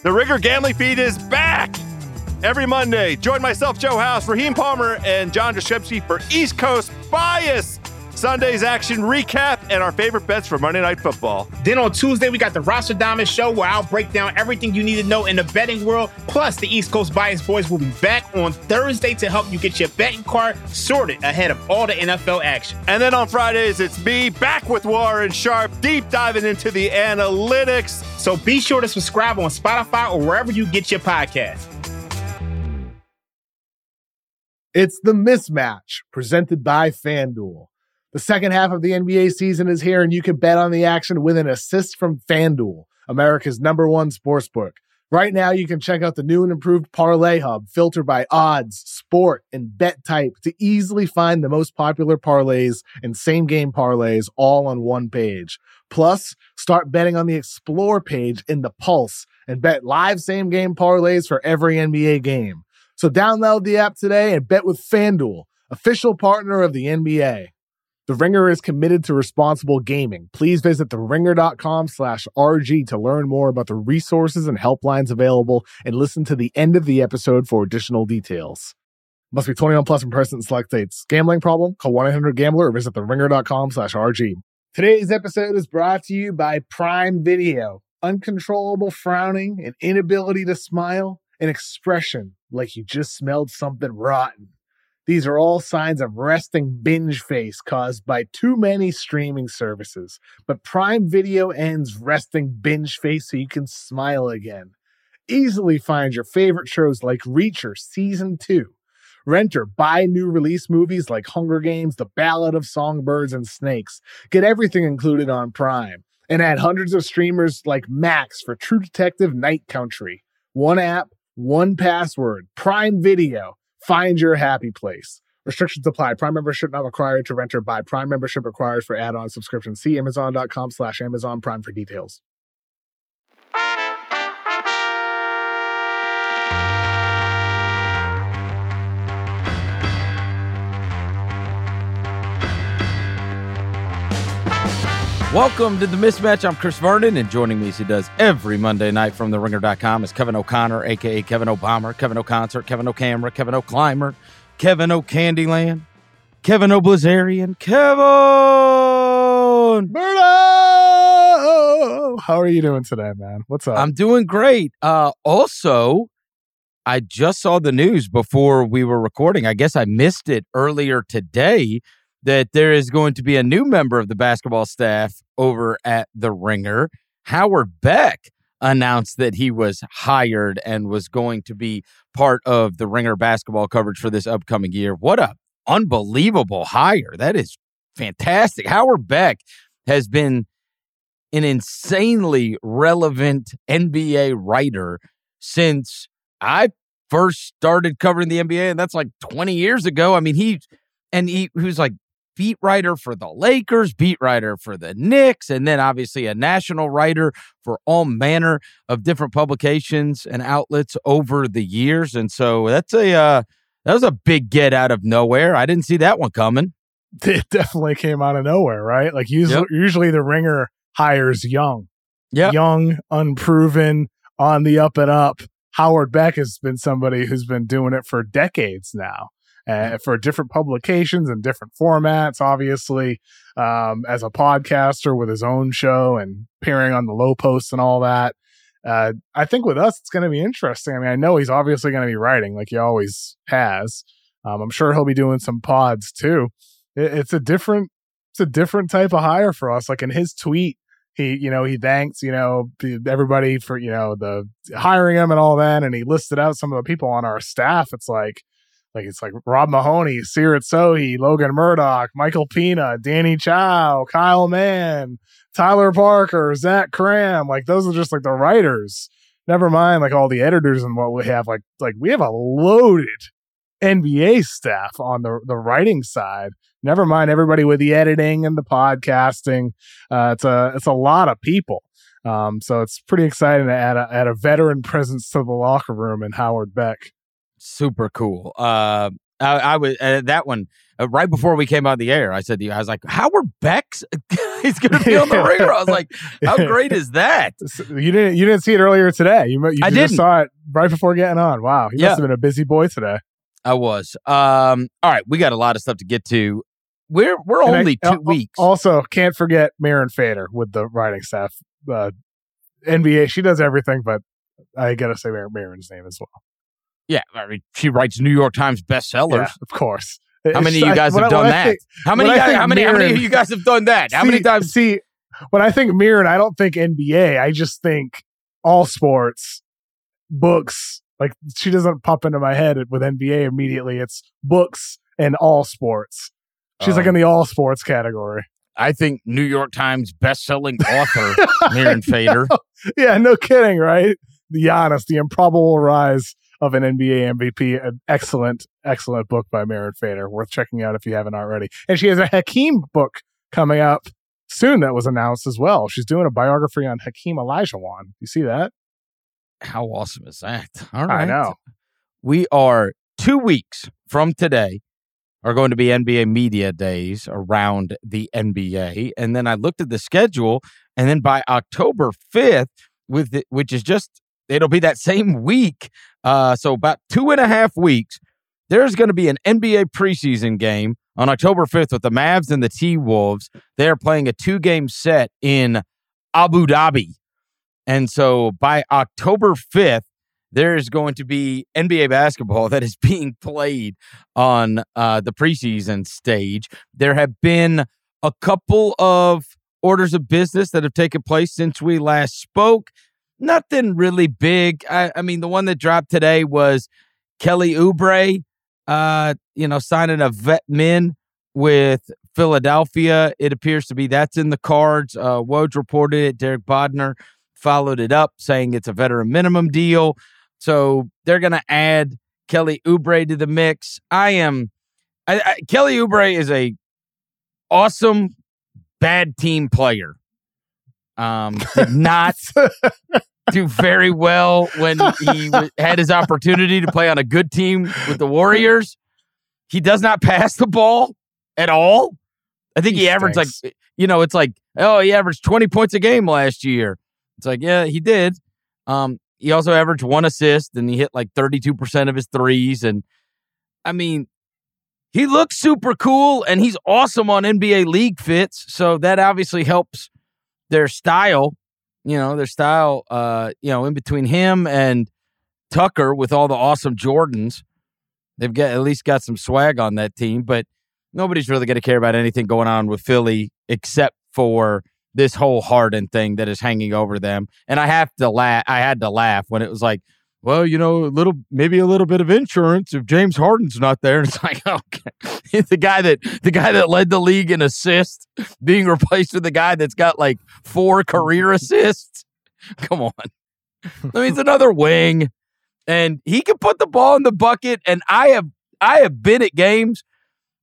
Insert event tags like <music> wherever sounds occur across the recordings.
The Ringer Gambling Feed is back every Monday. Join myself, Joe House, Raheem Palmer, and John Jastremski for East Coast Bias. Sunday's action recap and our favorite bets for Monday Night Football. Then on Tuesday, we got the Roster Diamond Show where I'll break down everything you need to know in the betting world. Plus, the East Coast Bias Boys will be back on Thursday to help you get your betting card sorted ahead of all the NFL action. And then on Fridays, it's me back with Warren Sharp, deep diving into the analytics. So be sure to subscribe on Spotify or wherever you get your podcasts. It's the mismatch presented by FanDuel. The second half of the NBA season is here, and you can bet on the action with an assist from FanDuel, America's number one sportsbook. Right now, you can check out the new and improved Parlay Hub, filtered by odds, sport, and bet type to easily find the most popular parlays and same game parlays all on one page. Plus, start betting on the Explore page in the Pulse and bet live same game parlays for every NBA game. So download the app today and bet with FanDuel, official partner of the NBA. The Ringer is committed to responsible gaming. Please visit theringer.com slash RG to learn more about the resources and helplines available and listen to the end of the episode for additional details. Must be 21 plus in person select states. Gambling problem? Call 1-800-GAMBLER or visit theringer.com slash RG. Today's episode is brought to you by Prime Video. Uncontrollable frowning, an inability to smile, an expression like you just smelled something rotten. These are all signs of resting binge face caused by too many streaming services. But Prime Video ends resting binge face so you can smile again. Easily find your favorite shows like Reacher Season 2. Rent or buy new release movies like Hunger Games, The Ballad of Songbirds and Snakes. Get everything included on Prime. And add hundreds of streamers like Max for True Detective Night Country. One app, one password. Prime Video. Find your happy place. Restrictions apply. Prime membership not required to rent or buy. Prime membership required for add-on subscription. See Amazon.com slash Amazon Prime for details. Welcome to the mismatch. I'm Chris Vernon, and joining me as he does every Monday night from the ringer.com is Kevin O'Connor, aka Kevin O'Bomber, Kevin O'Concert, Kevin O'Camera, Kevin O'Climber, Kevin O'Candyland, Kevin O'Blizzarian, Kevin Berto! How are you doing today, man? What's up? I'm doing great. Uh also, I just saw the news before we were recording. I guess I missed it earlier today that there is going to be a new member of the basketball staff over at the Ringer. Howard Beck announced that he was hired and was going to be part of the Ringer basketball coverage for this upcoming year. What a unbelievable hire. That is fantastic. Howard Beck has been an insanely relevant NBA writer since I first started covering the NBA and that's like 20 years ago. I mean, he and he, he was like beat writer for the Lakers, beat writer for the Knicks, and then obviously a national writer for all manner of different publications and outlets over the years. And so that's a uh, that was a big get out of nowhere. I didn't see that one coming. <laughs> It definitely came out of nowhere, right? Like usually, yep. usually the ringer hires young, yeah, young, unproven, on the up and up. Howard Beck has been somebody who's been doing it for decades now uh, for different publications and different formats. Obviously, um, as a podcaster with his own show and appearing on the low posts and all that. Uh, I think with us, it's going to be interesting. I mean, I know he's obviously going to be writing like he always has. Um, I'm sure he'll be doing some pods too. It, it's a different, it's a different type of hire for us. Like in his tweet, he, you know, he thanks, you know, everybody for, you know, the hiring him and all that. And he listed out some of the people on our staff. It's like, like it's like Rob Mahoney, Seerat Sohi, Logan Murdock, Michael Pina, Danny Chau, Kyle Mann, Tyler Parker, Zach Kram. Like those are just like the writers. Never mind like all the editors and what we have. Like like we have a loaded NBA staff on the the writing side. Never mind everybody with the editing and the podcasting. Uh, it's a it's a lot of people. Um, so it's pretty exciting to add a, add a veteran presence to the locker room in Howard Beck super cool. Uh, I, I was uh, that one uh, right before we came on the air. I said to you, I was like, Howard Beck's he's going to be on the <laughs> ringer. I was like, how great is that? You didn't you didn't see it earlier today. You, you I didn't. saw it right before getting on. Wow, he Yeah. must have been a busy boy today. I was. Um, all right, we got a lot of stuff to get to. We're we're And only al- two weeks. Also, can't forget Mirin Fader with the writing staff. Uh, NBA, she does everything, but I gotta say Mar- Mirin's name as well. Yeah, I mean, she writes New York Times bestsellers. Yeah, of course. How many of you I- guys when have I- done that? think- how many? Guys, how many? How many of you guys have done that? How many times? See, when I think Mirin, I don't think NBA. I just think all sports, books. Like she doesn't pop into my head with NBA immediately. It's books and all sports. She's like Oh. in the all sports category. I think New York Times best-selling <laughs> author Mirin Fader. Yeah, no kidding, right? The Giannis, the improbable rise of an NBA MVP. An excellent, excellent book by Mirin Fader. Worth checking out if you haven't already. And she has a Hakeem book coming up soon that was announced as well. She's doing a biography on Hakeem Olajuwon. You see that? How awesome is that? All right. I know. We are two weeks from today are going to be NBA media days around the NBA. And then I looked at the schedule, and then by October 5th, with the, which is just it'll be that same week. Uh, so about two and a half weeks, there's going to be an NBA preseason game on October 5th with the Mavs and the T Wolves. They are playing a two game set in Abu Dhabi. And so by October 5th, there is going to be NBA basketball <laughs> that is being played on uh, the preseason stage. There have been a couple of orders of business that have taken place since we last spoke. Nothing really big. I, I mean, the one that dropped today was Kelly Oubre, uh, you know, signing a vet min with Philadelphia. It appears to be that's in the cards. Uh, Woj reported it. Derek Bodner followed it up, saying it's a veteran minimum deal. So they're going to add Kelly Oubre to the mix. I am I, I, Kelly Oubre is a awesome bad team player. Um, did not <laughs> do very well when <laughs> he w- had his opportunity to play on a good team with the Warriors. He does not pass the ball at all. I think he, He averaged like you know, it's like oh, he averaged twenty points a game last year. It's like yeah, he did. Um, he also averaged one assist and he hit like thirty two percent of his threes. And I mean, he looks super cool and he's awesome on NBA league fits. So that obviously helps their style, you know, their style, uh, you know, in between him and Tucker with all the awesome Jordans. They've got at least got some swag on that team, but nobody's really going to care about anything going on with Philly except for this whole Harden thing that is hanging over them. And I have to laugh. I had to laugh when it was like, well, you know, a little, maybe a little bit of insurance if James Harden's not there. And <laughs> it's like, okay, <laughs> the guy that the guy that led the league in assists being replaced with the guy that's got like four career assists. <laughs> Come on, I mean, it's another wing, and he can put the ball in the bucket. And I have, I have been at games.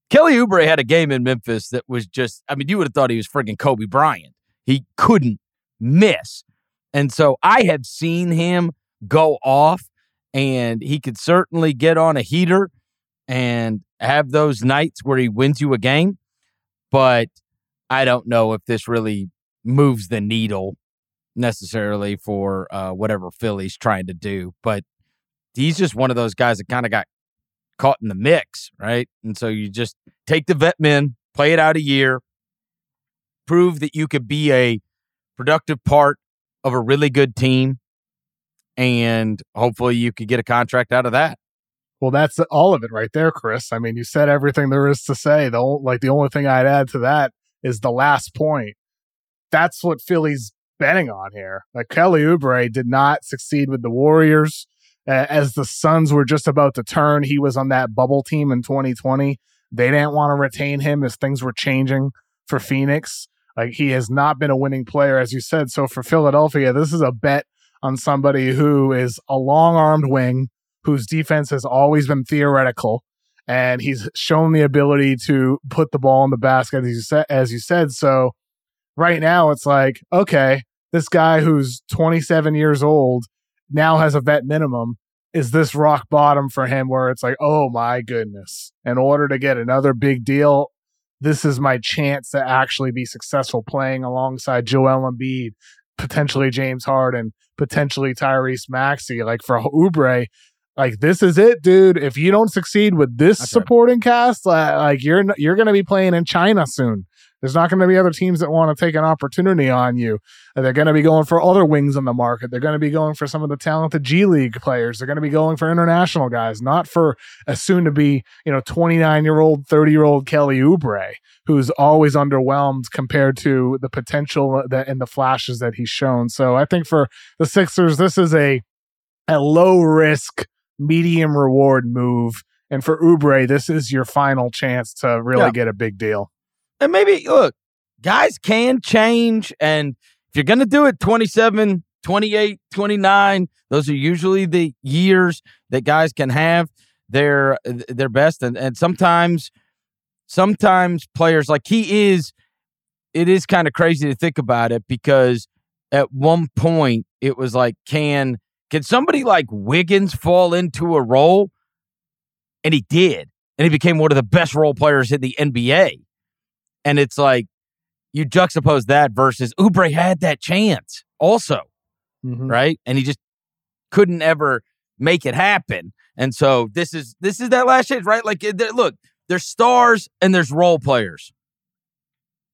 Kelly Oubre had a game in Memphis that was just, I mean, you would have thought he was friggin' Kobe Bryant. He couldn't miss. And so I have seen him go off, and he could certainly get on a heater and have those nights where he wins you a game. But I don't know if this really moves the needle necessarily for uh, whatever Philly's trying to do. But he's just one of those guys that kind of got caught in the mix, right? And so you just take the vet men, play it out a year, prove that you could be a productive part of a really good team, and hopefully you could get a contract out of that. Well, that's all of it right there, Chris. I mean, you said everything there is to say. The like the only thing I'd add to that is the last point. That's what Philly's betting on here. Like Kelly Oubre did not succeed with the Warriors. Uh, as the Suns were just about to turn, he was on that bubble team in 2020. They didn't want to retain him as things were changing for Phoenix. Like he has not been a winning player, as you said. So for Philadelphia, this is a bet on somebody who is a long armed wing whose defense has always been theoretical, and he's shown the ability to put the ball in the basket, as you said. As you said, so right now it's like, okay, this guy who's 27 years old now has a vet minimum, is this rock bottom for him where it's like, oh my goodness, in order to get another big deal, this is my chance to actually be successful playing alongside Joel Embiid, potentially James Harden, potentially Tyrese Maxey. Like for Oubre, like this is it, dude. If you don't succeed with this That's supporting cast, uh, like you're you're going to be playing in China soon. There's not going to be other teams that want to take an opportunity on you. They're going to be going for other wings on the market. They're going to be going for some of the talented G League players. They're going to be going for international guys, not for a soon to be, you know, 29 year old, 30 year old Kelly Oubre, who's always underwhelmed compared to the potential that and the flashes that he's shown. So I think for the Sixers, this is a a low risk, medium reward move. And for Oubre, this is your final chance to really Yeah. get a big deal. And maybe, look, guys can change. And if you're going to do it 27, 28, 29, those are usually the years that guys can have their their best. And, and sometimes, sometimes players like he is, it is kind of crazy to think about it because at one point it was like, can can somebody like Wiggins fall into a role? And he did. And he became one of the best role players in the NBA. And it's like you juxtapose that versus Oubre had that chance also, Mhm. right? And he just couldn't ever make it happen. And so this is this is that last chance, right? Like look, there's stars and there's role players.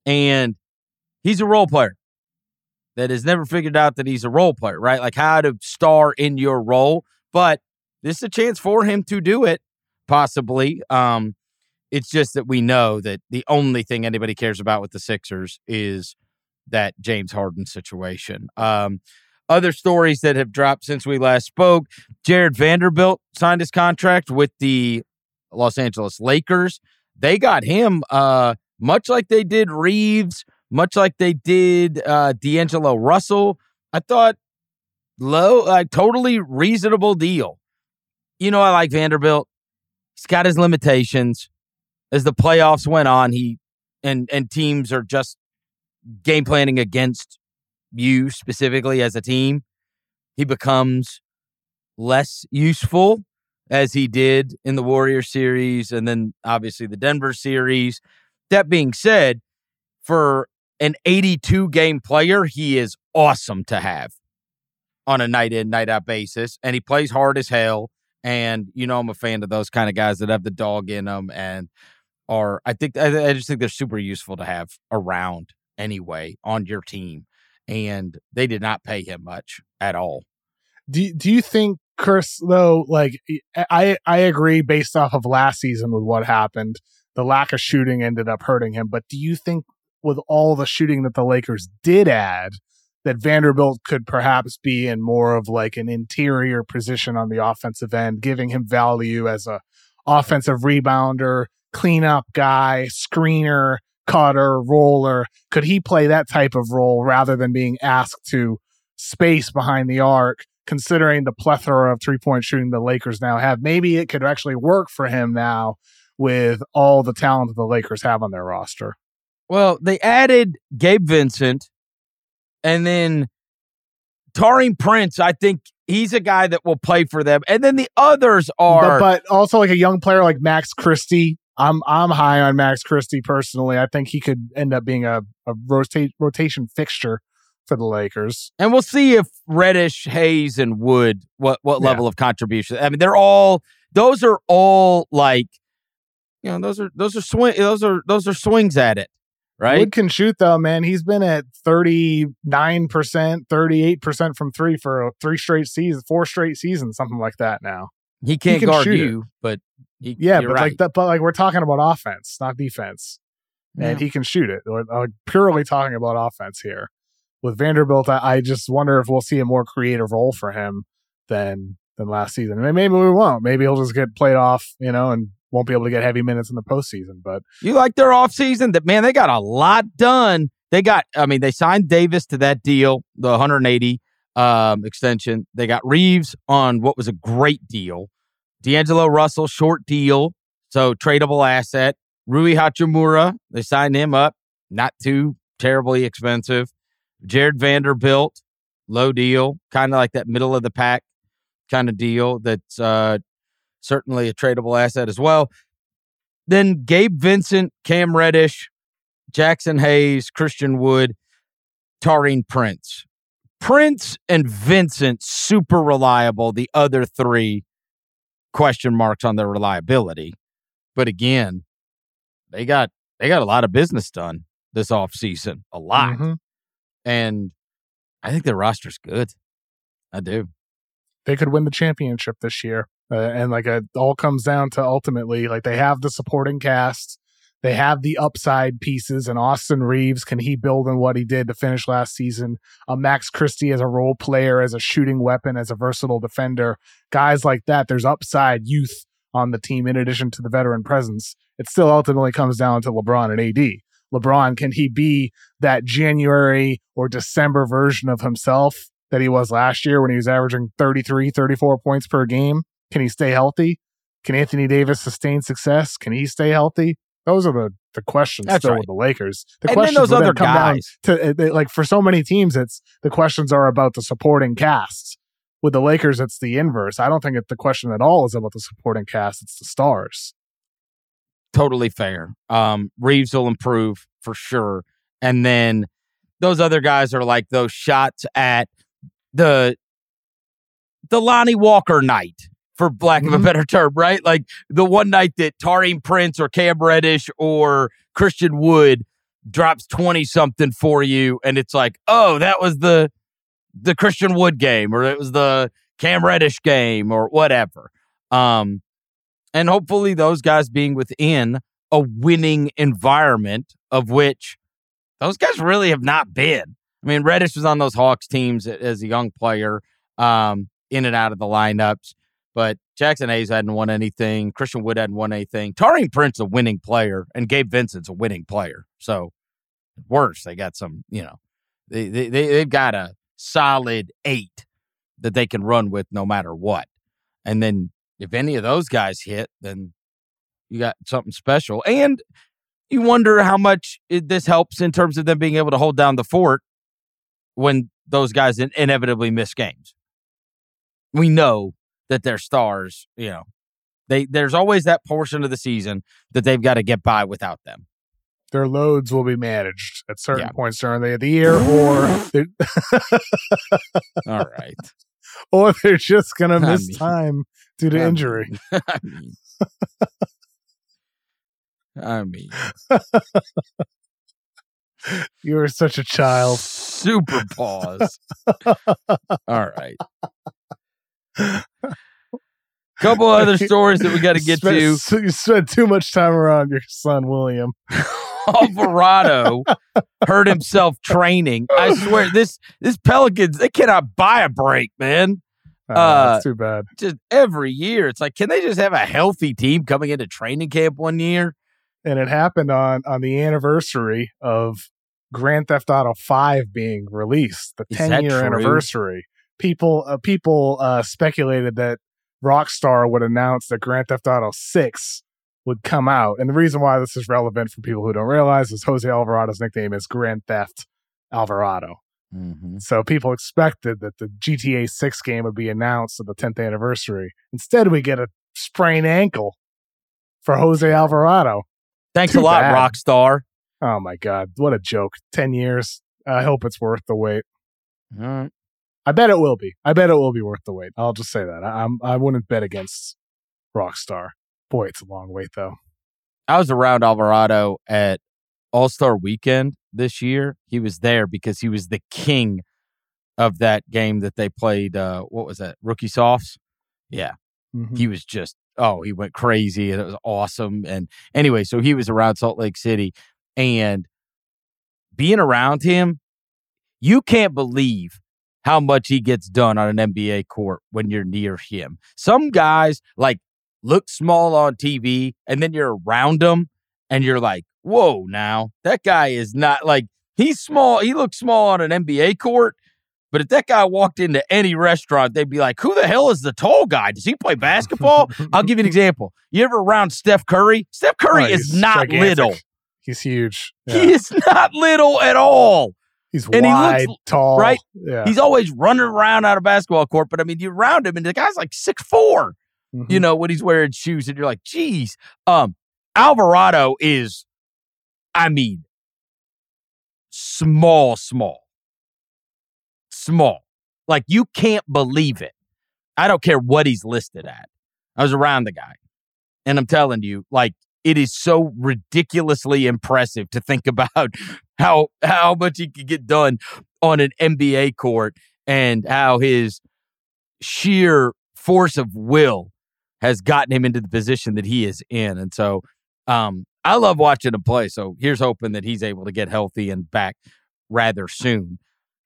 And he's a role player that has never figured out that he's a role player, right? Like how to star in your role. But this is a chance for him to do it, possibly. Um, it's just that we know that the only thing anybody cares about with the Sixers is that James Harden situation. Um, other stories that have dropped since we last spoke Jarred Vanderbilt signed his contract with the Los Angeles Lakers. They got him uh, much like they did Reaves, much like they did uh, D'Angelo Russell. I thought low, like totally reasonable deal. You know, I like Vanderbilt. He's got his limitations. As the playoffs went on, he and and teams are just game planning against you specifically as a team. He becomes less useful as he did in the Warrior series and then obviously the Denver series. That being said, for an 82 game player, he is awesome to have on a night in, night out basis. And he plays hard as hell. And, you know, I'm a fan of those kind of guys that have the dog in them and are, I think, I, I just think they're super useful to have around anyway on your team. And they did not pay him much at all. Do do you think Chris though like I I agree based off of last season with what happened the lack of shooting ended up hurting him but do you think with all the shooting that the Lakers did add that Vanderbilt could perhaps be in more of like an interior position on the offensive end giving him value as a offensive rebounder cleanup guy screener cutter roller could he play that type of role rather than being asked to space behind the arc considering the plethora of three point shooting the Lakers now have. Maybe it could actually work for him now with all the talent that the Lakers have on their roster. Well, they added Gabe Vincent and then Taurean Prince. I think he's a guy that will play for them. And then the others are. But, but also like a young player like Max Christie. I'm I'm high on Max Christie personally. I think he could end up being a, a rotate rotation fixture for the Lakers. and we'll see if Reddish, Hayes, and Wood what what Yeah. level of contribution. I mean, they're all those are all like you know those are those are swing those are those are swings at it, right? Wood can shoot though, man. He's been at 39%, 38% from three for three straight seasons, four straight seasons, something like that now. he can't can guard shoot it. you, but he, Yeah, but right. like that, but like we're talking about offense, not defense. and he can shoot it. We're uh, purely talking about offense here. With Vanderbilt, I, I just wonder if we'll see a more creative role for him than than last season. And maybe we won't. Maybe he'll just get played off, you know, and won't be able to get heavy minutes in the postseason. But You like their offseason? That man, they got a lot done. They got, I mean, they signed Davis to that deal, the 180 um, extension. They got Reaves on what was a great deal. D'Angelo Russell, short deal, so tradable asset. Rui Hachimura, they signed him up, not too terribly expensive. Jarred Vanderbilt, low deal, kind of like that middle of the pack kind of deal. That's uh, certainly a tradable asset as well. Then Gabe Vincent, Cam Reddish, Jaxson Hayes, Christian Wood, Taurean Prince. Prince and Vincent, super reliable. The other three, question marks on their reliability. But again, they got they got a lot of business done this offseason. A lot. Mhm. And I think their roster's good. I do. They could win the championship this year. Uh, and like it all comes down to ultimately like they have the supporting cast. They have the upside pieces and Austin Reaves, can he build on what he did to finish last season? A Max Christie as a role player, as a shooting weapon, as a versatile defender. Guys like that, there's upside youth on the team in addition to the veteran presence. It still ultimately comes down to LeBron and AD. LeBron, can he be that January or December version of himself that he was last year when he was averaging 33, 34 points per game? Can he stay healthy? Can Anthony Davis sustain success? Can he stay healthy? Those are the, the questions That's still right. with the Lakers. The And questions those other come down to uh, they- like for so many teams, it's the questions are about the supporting cast. With the Lakers, it's the inverse. I don't think it, the question at all is about the supporting cast. It's the stars. totally fair. Um, Reaves will improve for sure, and then those other guys are like those shots at the the Lonnie Walker night, for lack of a Mhm. better term, right? Like the one night that Taurean Prince or Cam Reddish or Christian Wood drops twenty something for you, and it's like, oh, that was the the Christian Wood game, or it was the Cam Reddish game, or whatever. Um, and hopefully those guys being within a winning environment of which those guys really have not been. I mean, Reddish was on those Hawks teams as a young player, um, in and out of the lineups, but Jaxson Hayes hadn't won anything. Christian Wood hadn't won anything. Taurean Prince a winning player, and Gabe Vincent's a winning player. So worse, they got some, you know, they, they, they they've got a solid eight that they can run with no matter what. And then if any of those guys hit, then you got something special. And you wonder how much it, this helps in terms of them being able to hold down the fort when those guys in, inevitably miss games. We know that their stars, you know, they there's always that portion of the season that they've got to get by without them. Their loads will be managed at certain Yeah. points during the, the year, or <laughs> All right. <laughs> or they're just gonna I miss mean- time due to I injury. mean- <laughs> I mean, I mean, You are such a child. Super pause. All right. Couple <laughs> other stories that we got to get Spent- to. you spent too much time around your son William. <laughs> Alvarado hurt himself training. I swear, this this Pelicans they cannot buy a break, man. Uh, Uh, that's too bad. Just every year, it's like, can they just have a healthy team coming into training camp one year? And it happened on on the anniversary of Grand Theft Auto Five being released, the ten year true? anniversary. People uh, people uh, speculated that Rockstar would announce that Grand Theft Auto Six would come out, and the reason why this is relevant for people who don't realize is Jose Alvarado's nickname is Grand Theft Alvarado. Mm-hmm. So people expected that the GTA 6 game would be announced at the 10th anniversary. Instead, we get a sprained ankle for Jose Alvarado. Thanks Too a lot, bad. Rockstar. Oh my God, what a joke. 10 years. I hope it's worth the wait. All right. I bet it will be. I bet it will be worth the wait. I'll just say that. I, I'm, I wouldn't bet against Rockstar. Boy, it's a long wait, though. I was around Alvarado at All Star Weekend this year. He was there because he was the king of that game that they played. Uh, what was that? Rookie Softs. Yeah, Mhm. he was just oh, he went crazy and it was awesome. And anyway, so he was around Salt Lake City and being around him, you can't believe how much he gets done on an NBA court when you're near him. Some guys like look small on TV and then you're around them and you're like, whoa, now that guy is not like he's small. He looks small on an NBA court. But if that guy walked into any restaurant, they'd be like, who the hell is the tall guy? Does he play basketball? I'll give you an example. You ever around Steph Curry? Steph Curry Oh, is not gigantic. little. He's huge. He is not little at all. He's And he wide, looks- tall. right? Yeah. He's always running around out of basketball court, but I mean, you're around him, and the guy's like six four. Mhm. You know when he's wearing shoes, and you're like, geez. Um, Alvarado is, I mean, small, small, small. Like you can't believe it. I don't care what he's listed at. I was around the guy, and I'm telling you, like it is so ridiculously impressive to think <laughs> about how how much he could get done on an NBA court and how his sheer force of will has gotten him into the position that he is in. And so um, I love watching him play. So here's hoping that he's able to get healthy and back rather soon.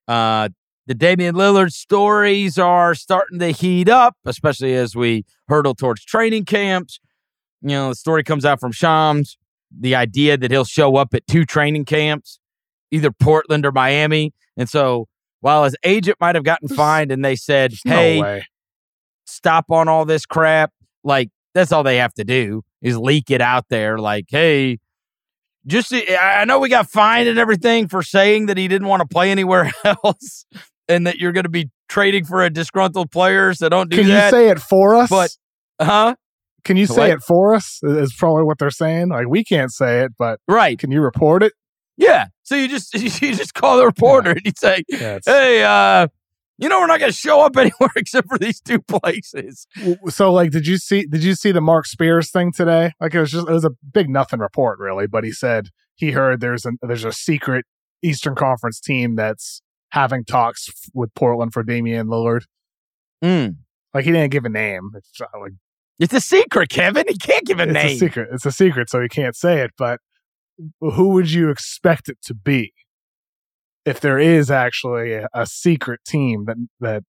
Uh, the Damian Lillard stories are starting to heat up, especially as we hurdle towards training camps. You know, the story comes out from Shams. The idea that he'll show up at two training camps, either Portland or Miami. And so while his agent might have gotten fined and they said, hey, no stop on all this crap. Like that's all they have to do is leak it out there. Like, hey, just eh, I I know we got fined and everything for saying that he didn't want to play anywhere <laughs> else, and that you're going to be trading for a disgruntled player. So don't do that. Can you say it for us? But- huh? Can you say it for us? Is probably what they're saying. Like we can't say it, but Right? can you report it? Yeah. So you just <laughs> you just call the reporter and you say, Yeah. hey, uh, you know we're not going to show up <laughs> anywhere except for these two places. So like did you see did you see the marc spears thing today like it was just it was a big nothing report really but he said he heard there's a there's a secret eastern conference team that's having talks with portland for damian lillard Mm. like he didn't give a name it's just, like It's a secret, Kevin. He can't give a it's name. It's a secret. It's a secret so he can't say it but who would you expect it to be if there is actually a, a secret team that that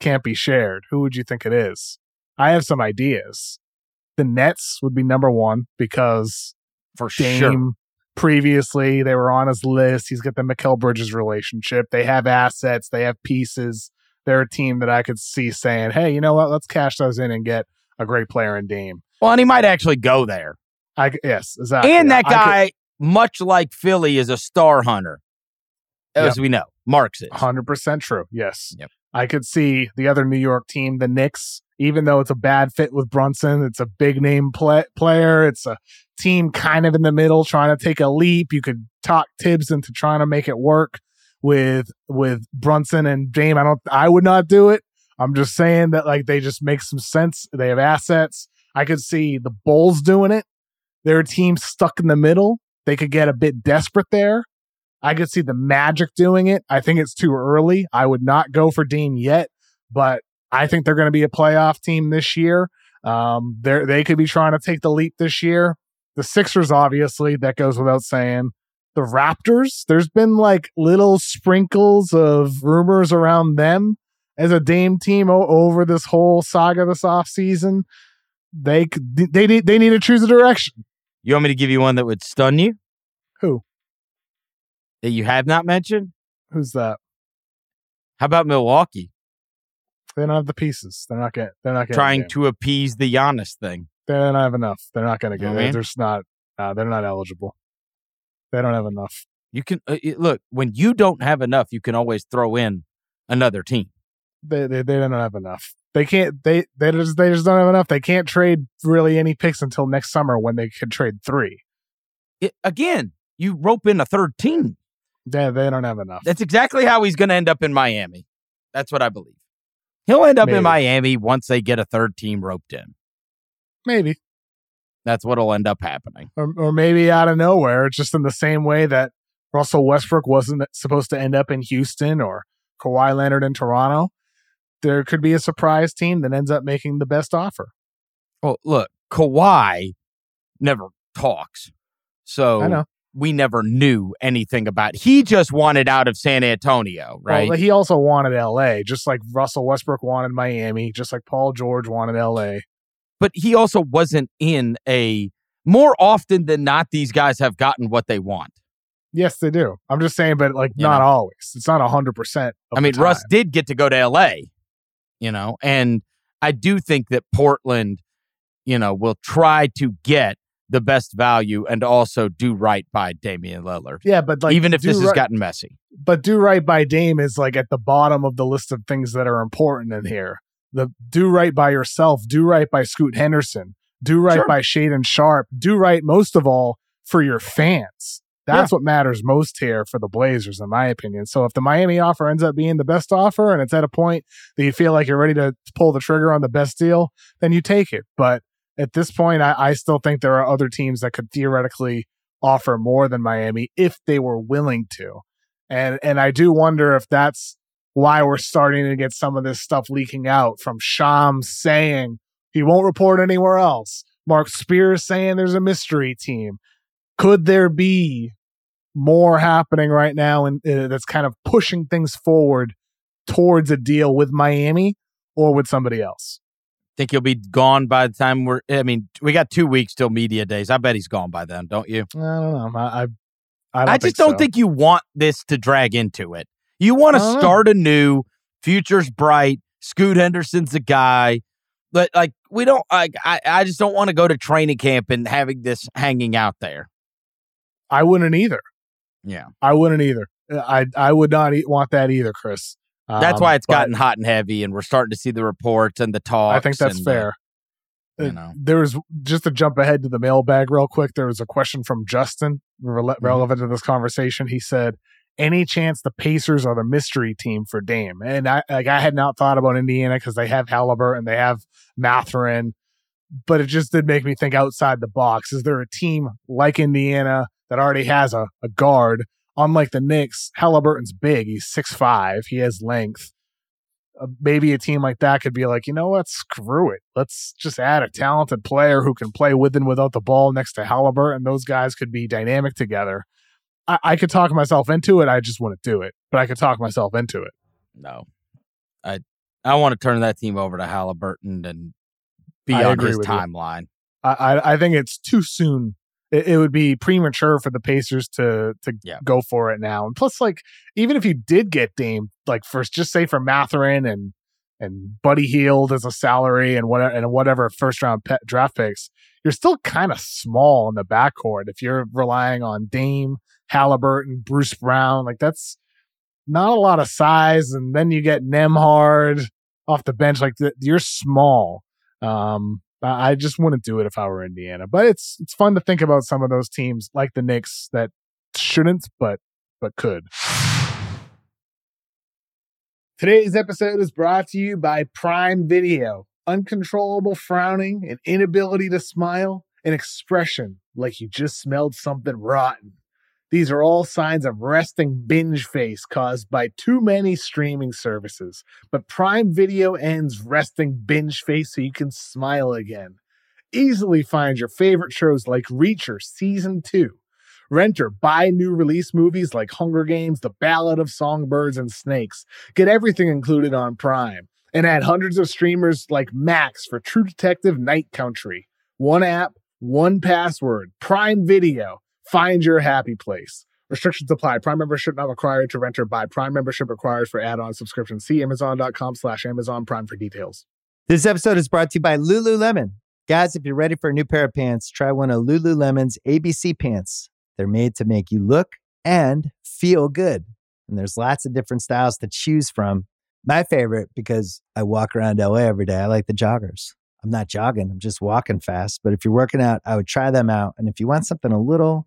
can't be shared? Who would you think it is? I have some ideas. The nets would be number one because for Dame sure. previously they were on his list. He's got the Mikal Bridges relationship. They have assets. They have pieces. They're a team that i could see saying hey you know what? Let's cash those in and get a great player in Dame Well, and he might actually go there. I yes exactly and that I could- guy, much like Philly, is a star hunter, as we know. Marks is. 100% true. Yes. Yep. I could see the other New York team, the Knicks, even though it's a bad fit with Brunson, it's a big name play- player. It's a team kind of in the middle trying to take a leap. You could talk Thibs into trying to make it work with with Brunson and Dame. I don't I would not do it. I'm just saying that like they just make some sense. They have assets. I could see the Bulls doing it. They're team stuck in the middle. They could get a bit desperate there. I could see the Magic doing it. I think it's too early. I would not go for Dean yet, but I think they're going to be a playoff team this year. Um, they they could be trying to take the leap this year. The Sixers, obviously, that goes without saying. The Raptors, there's been like little sprinkles of rumors around them as a Dame team over this whole saga this offseason. They they need they need to choose a direction. You want me to give you one that would stun you? Who? That you have not mentioned? Who's that? How about Milwaukee They don't have the pieces. They're not getting. They're not getting trying to appease the Giannis thing? They don't have enough. They're not going to You know get what I it. They're just not. Uh, they're not eligible. They don't have enough. You can uh, look when you don't have enough, you can always throw in another team. They they, they don't have enough. They can't. They they just they just don't have enough. They can't trade really any picks until next summer when they could trade three. It, again, you rope in a third team. They they don't have enough. That's exactly how he's going to end up in Miami. That's what I believe. He'll end up Maybe. in Miami once they get a third team roped in. Maybe That's what'll end up happening. or or maybe out of nowhere, just in the same way that Russell Westbrook wasn't supposed to end up in Houston or Kawhi Leonard in Toronto. There could be a surprise team that ends up making the best offer. Well, look, Kawhi never talks. So I know. we never knew anything about he just wanted out of San Antonio, right? Well, he also wanted L.A. just like Russell Westbrook wanted Miami, just like Paul George wanted L.A. but he also wasn't in a more often than not these guys have gotten what they want. Yes, they do. I'm just saying, but like You not know. always. It's not hundred percent. I mean, Russ did get to go to LA, you know, and I do think that Portland, you know, will try to get the best value and also do right by Damian Lillard. Yeah, but like even if this has gotten messy. but do right by Dame is like at the bottom of the list of things that are important in here. The do right by yourself, do right by Scoot Henderson, do right Sure. by Shaedon Sharpe, do right most of all for your fans. That's what matters most here for the Blazers, in my opinion. So if the Miami offer ends up being the best offer and it's at a point that you feel like you're ready to pull the trigger on the best deal, then you take it. But at this point, I, I still think there are other teams that could theoretically offer more than Miami if they were willing to. And and I do wonder if that's why we're starting to get some of this stuff leaking out from Shams saying he won't report anywhere else. Marc Spears saying there's a mystery team. Could there be more happening right now and uh, that's kind of pushing things forward towards a deal with Miami or with somebody else? Think he'll be gone by the time we're. I mean, we got two weeks till media days. I bet he's gone by then, don't you? I don't know. I I, I, don't I just think don't so. think you want this to drag into it. You want to I don't know. start anew. Future's bright. Scoot Henderson's the guy. But like we don't like I, I just don't want to go to training camp and having this hanging out there. I wouldn't either. Yeah. I wouldn't either. I I would not e- want that either, Chris. That's Um, why it's but gotten hot and heavy and we're starting to see the reports and the talks. I think that's uh, fair. you Uh, know. There was just to jump ahead to the mailbag real quick. There was a question from Justin Mm-hmm. relevant to this conversation. He said, "Any chance the Pacers are the mystery team for Dame?" And I like I had not thought about Indiana because they have Halliburton, and they have Mathurin, but it just did make me think outside the box. Is there a team like Indiana that already has a, a guard? Unlike the Knicks, Halliburton's big. He's six five. He has length uh, maybe a team like that could be like, you know what, screw it. Let's just add a talented player who can play with and without the ball next to Halliburton. Those guys could be dynamic together. I, I could talk myself into it. I just wouldn't do it, but I could talk myself into it. No. I I want to turn that team over to Halliburton and be I on his timeline. I, I think it's too soon. It, it would be premature for the Pacers to to Yeah. go for it now. And plus, like, even if you did get Dame, like first, just say for Mathurin and and Buddy Hield as a salary and whatever and whatever first round pe- draft picks, you're still kind of small in the backcourt if you're relying on Dame, Halliburton, Bruce Brown. Like that's not a lot of size, and then you get Nembhard off the bench. Like you're small. Um, I just wouldn't do it if I were Indiana. But it's it's fun to think about some of those teams like the Knicks that shouldn't, but but could. Today's episode is brought to you by Prime Video. Uncontrollable frowning, an inability to smile, an expression like you just smelled something rotten. These are all signs of resting binge face caused by too many streaming services. But Prime Video ends resting binge face so you can smile again. Easily find your favorite shows like Reacher Season 2. Rent or buy new release movies like Hunger Games, The Ballad of Songbirds and Snakes. Get everything included on Prime. And add hundreds of streamers like Max for True Detective Night Country. One app, one password. Prime Video. Find your happy place. Restrictions apply. Prime membership not required to rent or buy. Prime membership required for add-on subscription. See Amazon.com slash Amazon Prime for details. This episode is brought to you by Lululemon. Guys, if you're ready for a new pair of pants, try one of Lululemon's ABC pants. They're made to make you look and feel good. And there's lots of different styles to choose from. My favorite, because I walk around LA every day, I like the joggers. I'm not jogging, I'm just walking fast. But if you're working out, I would try them out. And if you want something a little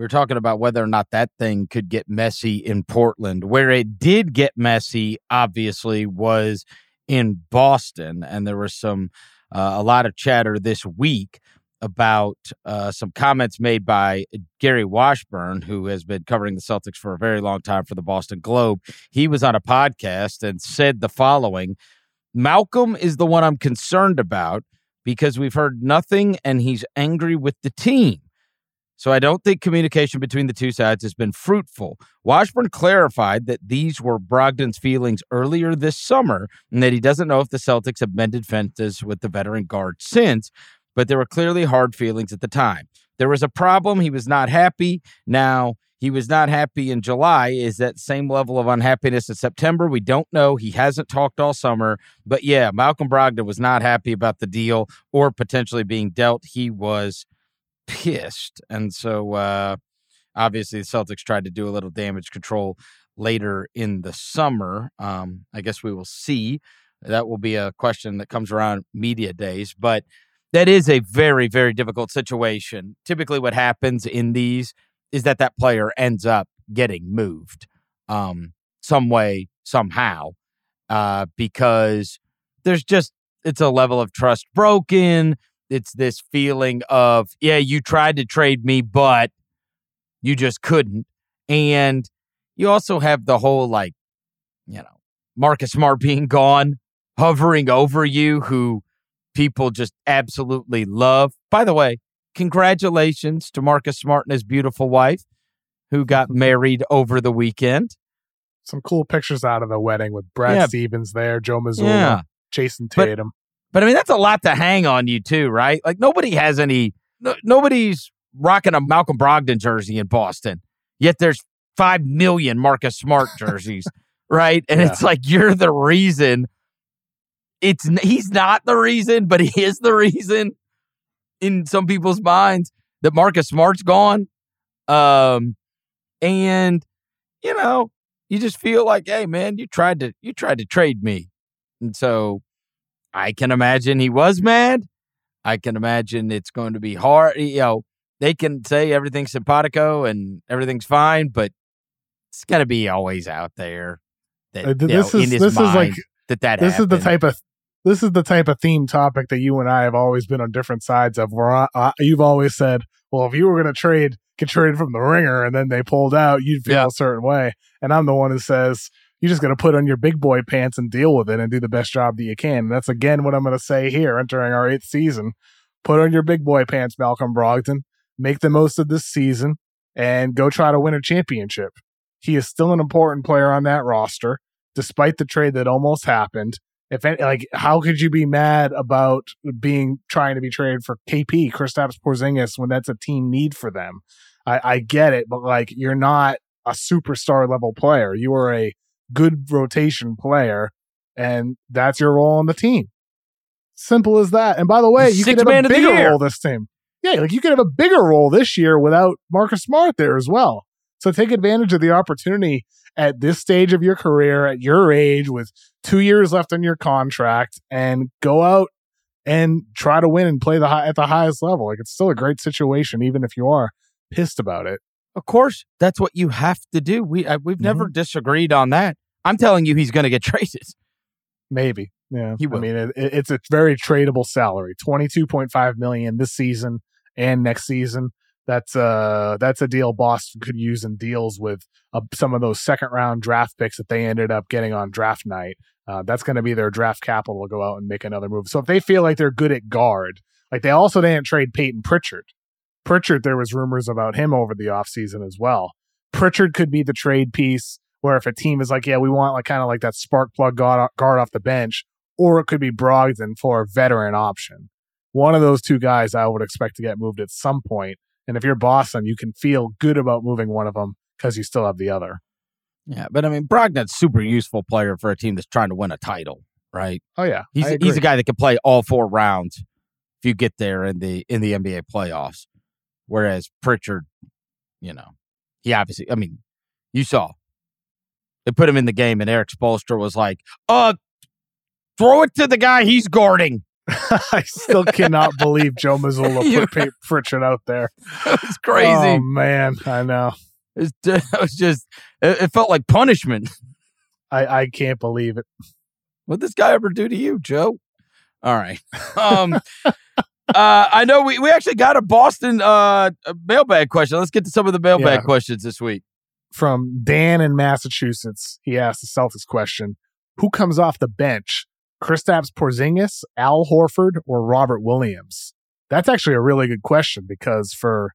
We were talking about whether or not that thing could get messy in Portland. Where it did get messy, obviously, was in Boston, and there was some uh, a lot of chatter this week about uh, some comments made by Gary Washburn, who has been covering the Celtics for a very long time for the Boston Globe. He was on a podcast and said the following Malcolm is the one I'm concerned about because we've heard nothing and he's angry with the team. So I don't think communication between the two sides has been fruitful. Washburn clarified that these were Brogdon's feelings earlier this summer and that he doesn't know if the Celtics have mended fences with the veteran guard since, but there were clearly hard feelings at the time. There was a problem. He was not happy. Now, he was not happy in July. Is that same level of unhappiness in September? We don't know. He hasn't talked all summer. But yeah, Malcolm Brogdon was not happy about the deal or potentially being dealt. He was pissed. And so uh, obviously the Celtics tried to do a little damage control later in the summer. Um, I guess we will see. That will be a question that comes around media days. But that is a very, very difficult situation. Typically, what happens in these is that that player ends up getting moved um, some way, somehow, uh, because there's just, it's a level of trust broken it's this feeling of, yeah, you tried to trade me, but you just couldn't. And you also have the whole like, you know, Marcus Smart <laughs> being gone, hovering over you, who people just absolutely love. By the way, congratulations to Marcus Smart and his beautiful wife who got <laughs> married over the weekend. Some cool pictures out of the wedding with Brad yeah. Stevens there, Joe Mazzulla, yeah. Jayson Tatum. But I mean, that's a lot to hang on you too, right? Like nobody has any, no, nobody's rocking a Malcolm Brogdon jersey in Boston. Yet there's five million Marcus Smart jerseys, <laughs> right? And yeah. it's like you're the reason. It's he's not the reason, but he is the reason in some people's minds that Marcus Smart's gone. Um, and you know, you just feel like, hey, man, you tried to you tried to trade me, and so I can imagine he was mad. I can imagine it's going to be hard. You know, they can say everything's simpatico and everything's fine, but it's going to be always out there that uh, this know, is this is like that that this happened. is the type of this is the type of theme topic that you and I have always been on different sides of. Where uh, you've always said, "Well, if you were going to trade, get traded from the ringer, and then they pulled out, you'd feel yeah. a certain way." And I'm the one who says, you just got to put on your big boy pants and deal with it and do the best job that you can. And that's again what I'm going to say here entering our eighth season. Put on your big boy pants, Malcolm Brogdon. Make the most of this season and go try to win a championship. He is still an important player on that roster, despite the trade that almost happened. If any, like, how could you be mad about being trying to be traded for KP, Kristaps Porzingis, when that's a team need for them? I, I get it, but like, you're not a superstar level player. You are a good rotation player, and that's your role on the team. Simple as that. And by the way, you could have a bigger role this team. Yeah, like you could have a bigger role this year without Marcus Smart there as well. So take advantage of the opportunity at this stage of your career, at your age, with two years left on your contract, and go out and try to win and play the high, at the highest level. Like it's still a great situation, even if you are pissed about it. Of course, that's what you have to do. We uh, we've mm-hmm. never disagreed on that. I'm telling you, he's going to get <laughs> traded. Maybe, yeah. He will. I mean, it, it's a very tradable salary. Twenty two point five million this season and next season. That's uh that's a deal Boston could use in deals with uh, some of those second round draft picks that they ended up getting on draft night. Uh, that's going to be their draft capital to go out and make another move. So if they feel like they're good at guard, like they also didn't trade Peyton Pritchard. Pritchard, there was rumors about him over the offseason as well. Pritchard could be the trade piece where if a team is like, yeah, we want like kind of like that spark plug guard, guard off the bench, or it could be Brogdon for a veteran option. One of those two guys I would expect to get moved at some point. And if you're Boston, you can feel good about moving one of them because you still have the other. Yeah, but I mean, Brogdon's super useful player for a team that's trying to win a title, right? Oh yeah, he's he's a guy that can play all four rounds if you get there in the in the NBA playoffs. Whereas Pritchard, you know, he obviously, I mean, you saw they put him in the game, and Erik Spoelstra was like, "Uh, throw it to the guy he's guarding." <laughs> I still cannot believe Joe Mazzulla put <laughs> Pritchard out there. It's crazy. Oh man, I know. It <laughs> was, just, it, it, felt like punishment. I I can't believe it. What this guy ever do to you, Joe? All right. Um, uh, I know we, we actually got a Boston uh, mailbag question. Let's get to some of the mailbag yeah. questions this week from Dan in Massachusetts. He asked the Celtics question Who comes off the bench? Kristaps Porzingis, Al Horford, or Robert Williams? That's actually a really good question because for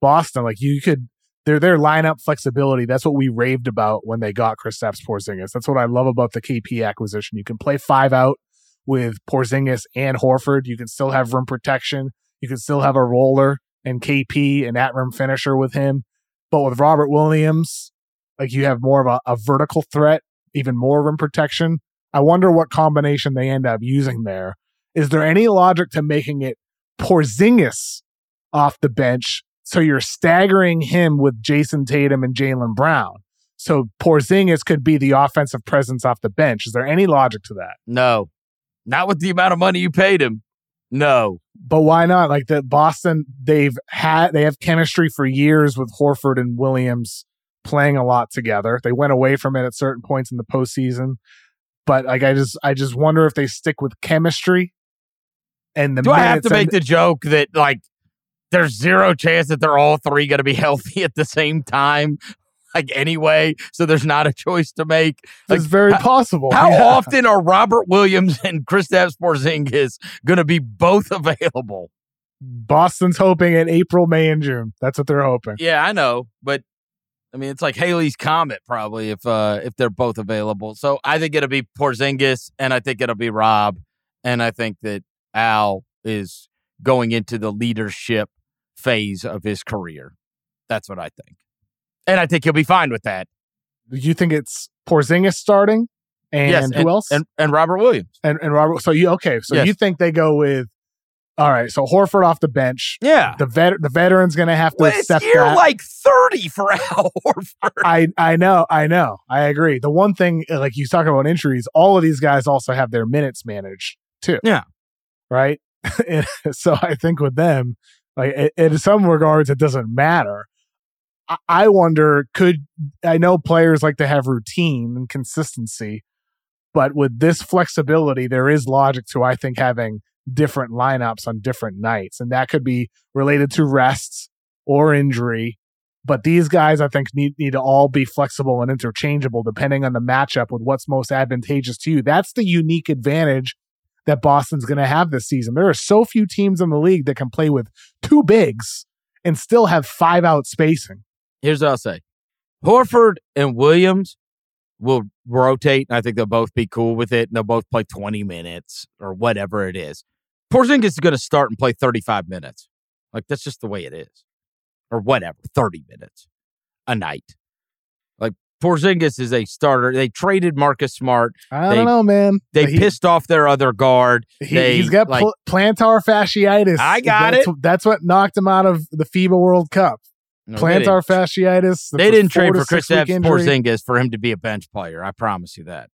Boston, like you could their their lineup flexibility. That's what we raved about when they got Kristaps Porzingis. That's what I love about the KP acquisition. You can play five out with Porzingis and Horford. You can still have rim protection. You can still have a roller and KP and at rim finisher with him. But with Robert Williams, like you have more of a, a vertical threat, even more rim protection. I wonder what combination they end up using there. Is there any logic to making it Porzingis off the bench? So you're staggering him with Jayson Tatum and Jaylen Brown. So Porzingis could be the offensive presence off the bench. Is there any logic to that? No, not with the amount of money you paid him. No, but why not? Like the Boston, they've had they have chemistry for years with Horford and Williams playing a lot together. They went away from it at certain points in the postseason, but like I just I just wonder if they stick with chemistry. And the do I have to make the joke that like there's zero chance that they're all three going to be <laughs> healthy at the same time? Like anyway, so there's not a choice to make. Like, it's very possible. How Yeah. often are Robert Williams <laughs> and Kristaps Porzingis going to be both available? Boston's hoping in April, May, and June. That's what they're hoping. Yeah, I know, but I mean, it's like Haley's Comet probably if uh if they're both available. So I think it'll be Porzingis, and I think it'll be Rob, and I think that Al is going into the leadership phase of his career. That's what I think, and I think he'll be fine with that. Do you think it's Porzingis starting? And yes, who else? And and Robert Williams. and, and Robert. So you okay? So Yes. you think they go with? All right. So Horford off the bench. Yeah, The vet, the veteran's going to have to well, accept year that. like thirty for <laughs> Al Horford. I I know, I know, I agree. The one thing, uh, like you talk about injuries, all of these guys also have their minutes managed too. Yeah. Right. <laughs> And so I think with them, like in some regards, it doesn't matter. I- wonder, could I know players like to have routine and consistency, but with this flexibility, there is logic to I think having different lineups on different nights, and that could be related to rests or injury but these guys I think need need to all be flexible and interchangeable depending on the matchup with what's most advantageous to you. That's the unique advantage that Boston's going to have this season. There are so few teams in the league that can play with two bigs and still have five out spacing. Here's what I'll say: Horford and Williams will rotate. And I think they'll both be cool with it, and they'll both play 20 minutes or whatever it is. Porzingis is going to start and play 35 minutes. Like that's just the way it is, or whatever, 30 minutes a night. Like Porzingis is a starter. They traded Marcus Smart. I They- don't know, man. They He- pissed off their other guard. He, has got like- pl- plantar fasciitis. I got that's, it. That's what knocked him out of the FIBA World Cup. No, they plantar didn't- fasciitis. They didn't trade for Chris injury. Porzingis for him to be a bench player. I promise you that.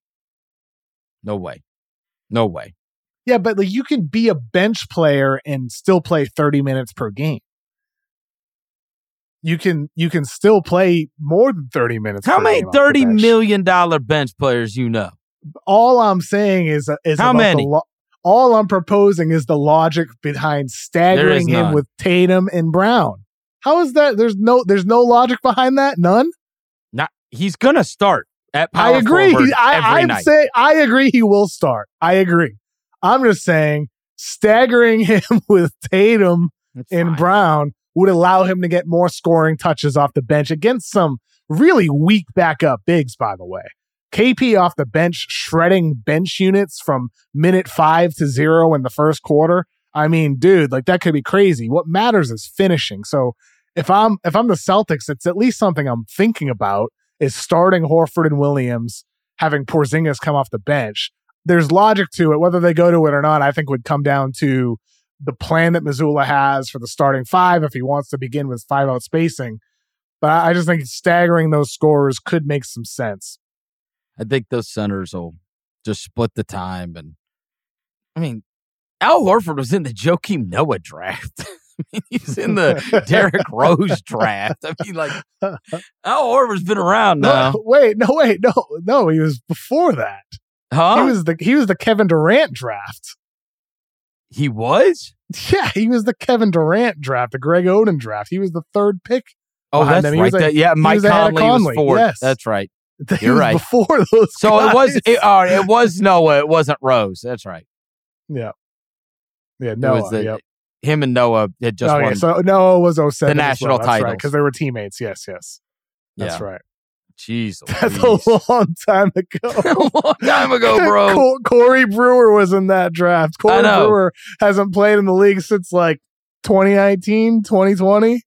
No way. No way. Yeah, but like you can be a bench player and still play 30 minutes per game. You can you can still play more than 30 minutes. How per many game off the thirty bench. million dollar bench players you know? All I'm saying is uh, is How the many? lo- all I'm proposing is the logic behind staggering him with Tatum and Brown. How is that? There's no there's no logic behind that. None. Not he's gonna start at power I agree. He- I, I'm saying I agree. He will start. I agree. I'm just saying staggering <laughs> him with Tatum That's and fine. Brown would allow him to get more scoring touches off the bench against some really weak backup bigs, by the way. KP off the bench, shredding bench units from minute five to zero in the first quarter. I mean, dude, like that could be crazy. What matters is finishing. So if I'm if I'm the Celtics, it's at least something I'm thinking about is starting Horford and Williams, having Porzingis come off the bench. There's logic to it. Whether they go to it or not, I think would come down to the plan that Mazzulla has for the starting five if he wants to begin with five out spacing. But I just think staggering those scores could make some sense. I think those centers will just split the time and I mean Al Horford was in the Joakim Noah draft. <laughs> <laughs> Mean, he's in the Derrick Rose draft. I mean, like <laughs> Al Horford's been around now, No, wait, no, wait, no, no. He was before that. huh? He was the he was the Kevin Durant draft. He was? Yeah, he was the Kevin Durant draft, the Greg Oden draft. He was the third pick. Oh, that's them. Right. That- yeah, Mike was of Conley, was fourth. yes. That's right. <laughs> He You're right. before those. So it was it, it was Noah. It wasn't Rose. That's right. yeah, yeah. Noah. the- yep. Him and Noah had just oh, won. yeah. So Noah was 07 The national well. Titles. because they were teammates. Yes, yes. That's yeah. right. Jeez, <laughs> That's Louise. a long time <laughs> ago. a long time ago, <laughs> bro. Co- Corey Brewer was in that draft. Corey. Brewer hasn't played in the league since like 2019, 2020.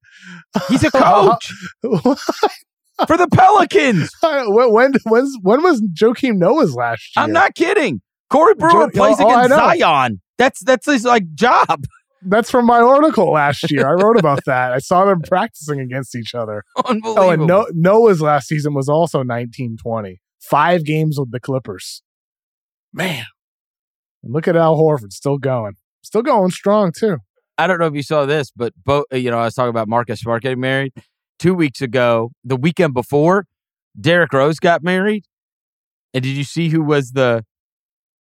He's a coach for the Pelicans. when when when's, when was Joakim Noah's last year? I'm not kidding. Corey Brewer Jo- plays oh, oh against. Zion. That's that's his like job. That's from my article last year. I wrote about that. I saw them practicing against each other. <laughs> Unbelievable. Oh, and no, Noah's last season was also 1920. Five games with the Clippers. Man. And look at Al Horford still going. Still going strong, too. I don't know if you saw this, but both uh, you know, I was talking about Marcus Smart getting married two weeks ago. The weekend before, Derrick Rose got married. And did you see who was the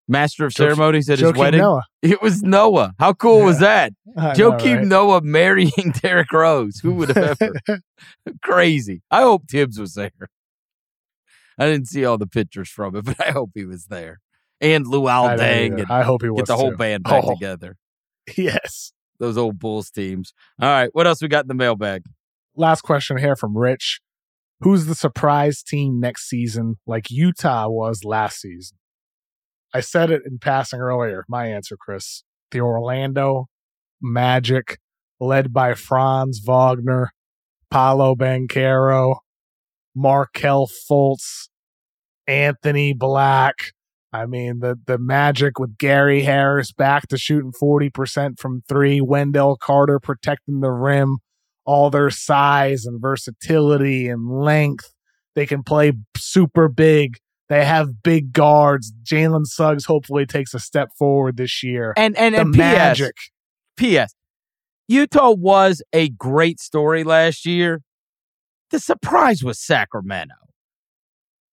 master of Jo- ceremonies at his wedding? Noah. It was Noah. How cool was that? <laughs> I Joakim right? Noah marrying <laughs> Derrick Rose. Who would have ever? <laughs> Crazy. I hope Thibs was there. I didn't see all the pictures from it, but I hope he was there. And Luol I, Deng and I hope he was get the whole band back Oh, together. Yes. Those old Bulls teams. All right. What else we got in the mailbag? Last question here from Rich. Who's the surprise team next season like Utah was last season? I said it in passing earlier. My answer, Chris. The Orlando Magic, led by Franz Wagner, Paolo Banchero, Markelle Fultz, Anthony Black. I mean, the, the Magic with Gary Harris back to shooting 40% from three, Wendell Carter protecting the rim, all their size and versatility and length. They can play super big. They have big guards. Jalen Suggs hopefully takes a step forward this year. And and, the and P.S. Magic. P.S. Utah was a great story last year. The surprise was Sacramento.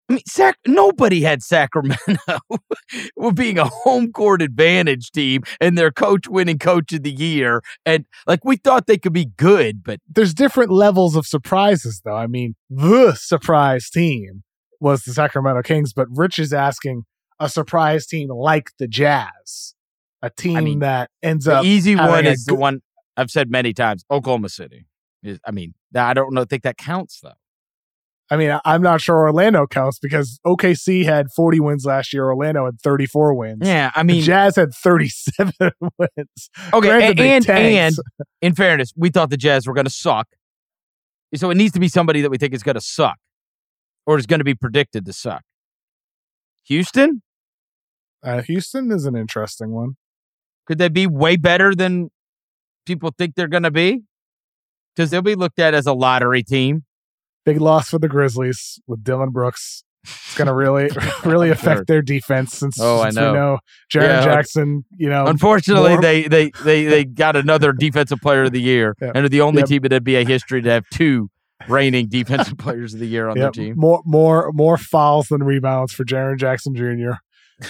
I mean, Sac- nobody had Sacramento <laughs> with being a home court advantage team and their coach winning coach of the year. And like we thought they could be good, but there's different levels of surprises, though. I mean, the surprise team was the Sacramento Kings, but Rich is asking a surprise team like the Jazz, a team mean, that ends the up. easy one is the one I've said many times Oklahoma City. Is, I mean, I don't know, think that counts though. I mean, I- I'm not sure Orlando counts because OKC had 40 wins last year. Orlando had 34 wins. Yeah, I the mean, Jazz had 37 <laughs> wins. okay, Granted, and and, and in fairness, we thought the Jazz were going to suck. So it needs to be somebody that we think is going to suck or is going to be predicted to suck. Houston? Uh, Houston is an interesting one. Could they be way better than people think they're going to be? Because they'll be looked at as a lottery team. Big loss for the Grizzlies with Dillon Brooks. It's going to really, <laughs> really affect their defense since, Oh, I know. we know Jaren Yeah. Jackson, you know, Unfortunately, more- they, they they they got another defensive player of the year, <laughs> Yeah. and are the only Yep. team in NBA history to have two reigning defensive <laughs> players of the year on Yep, their team. more more more fouls than rebounds for Jaren Jackson Jr.